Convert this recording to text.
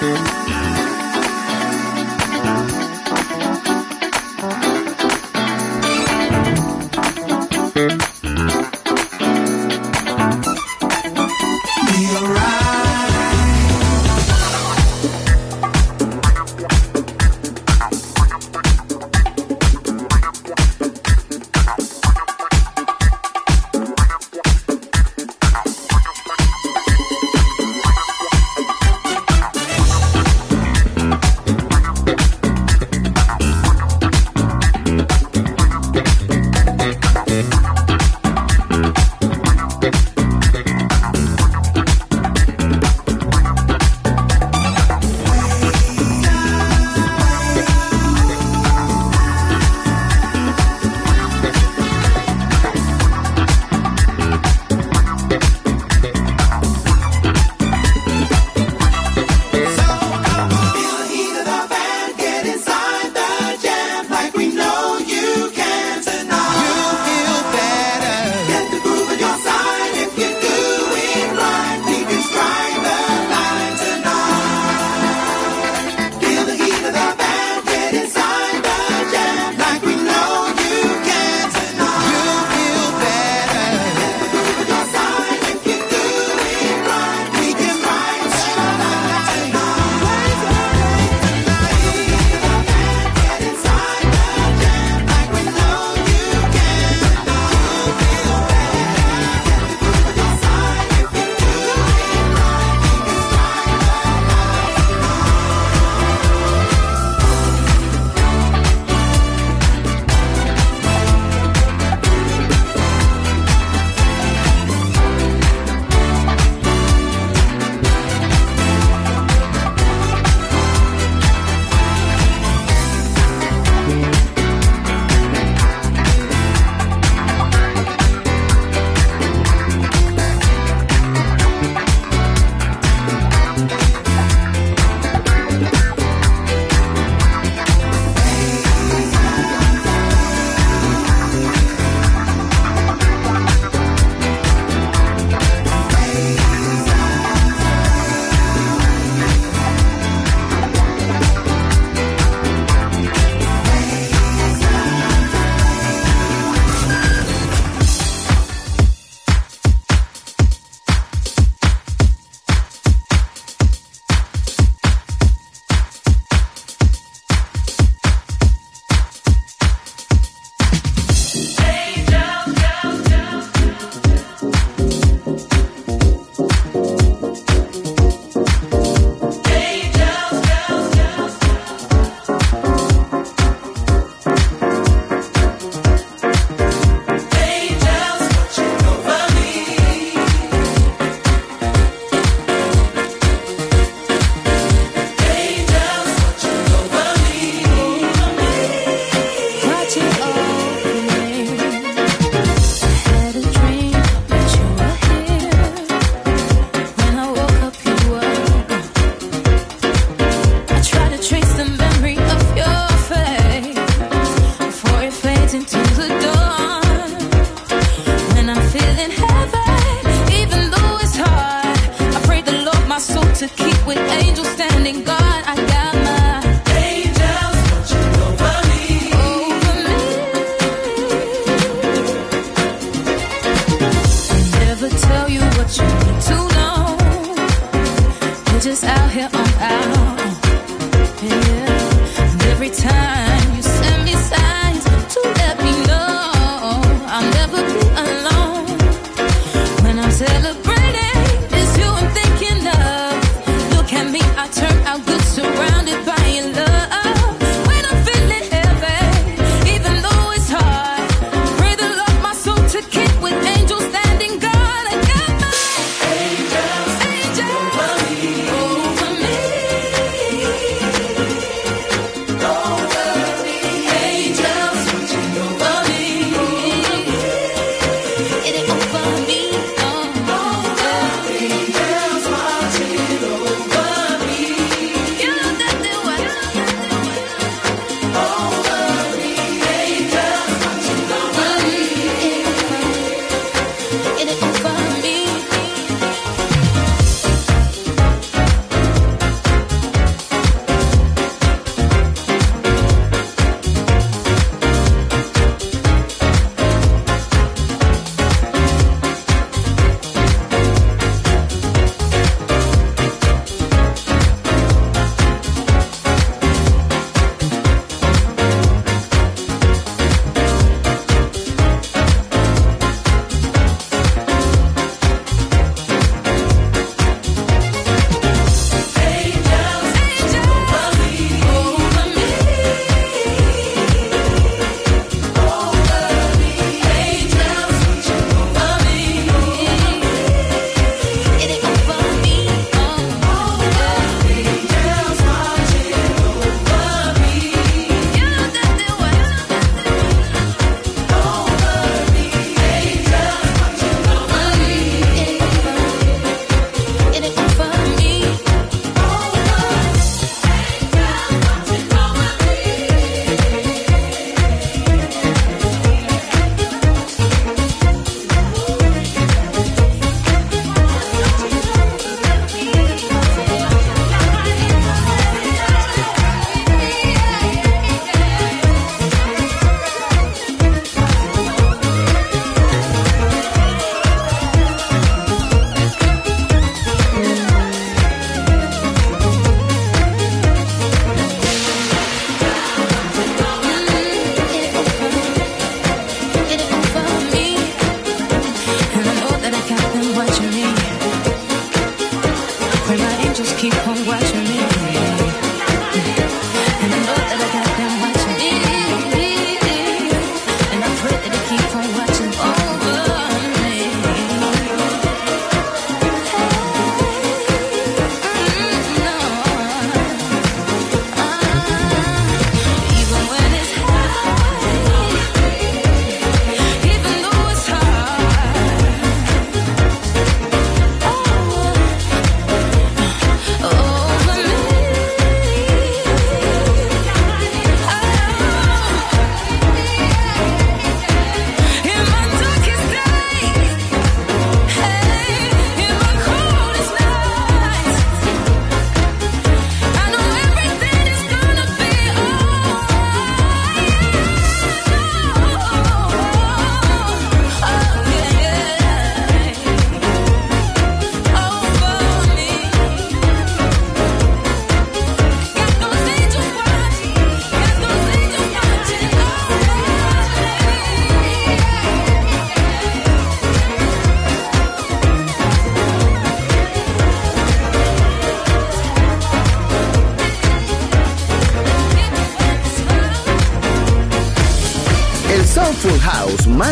Thank you.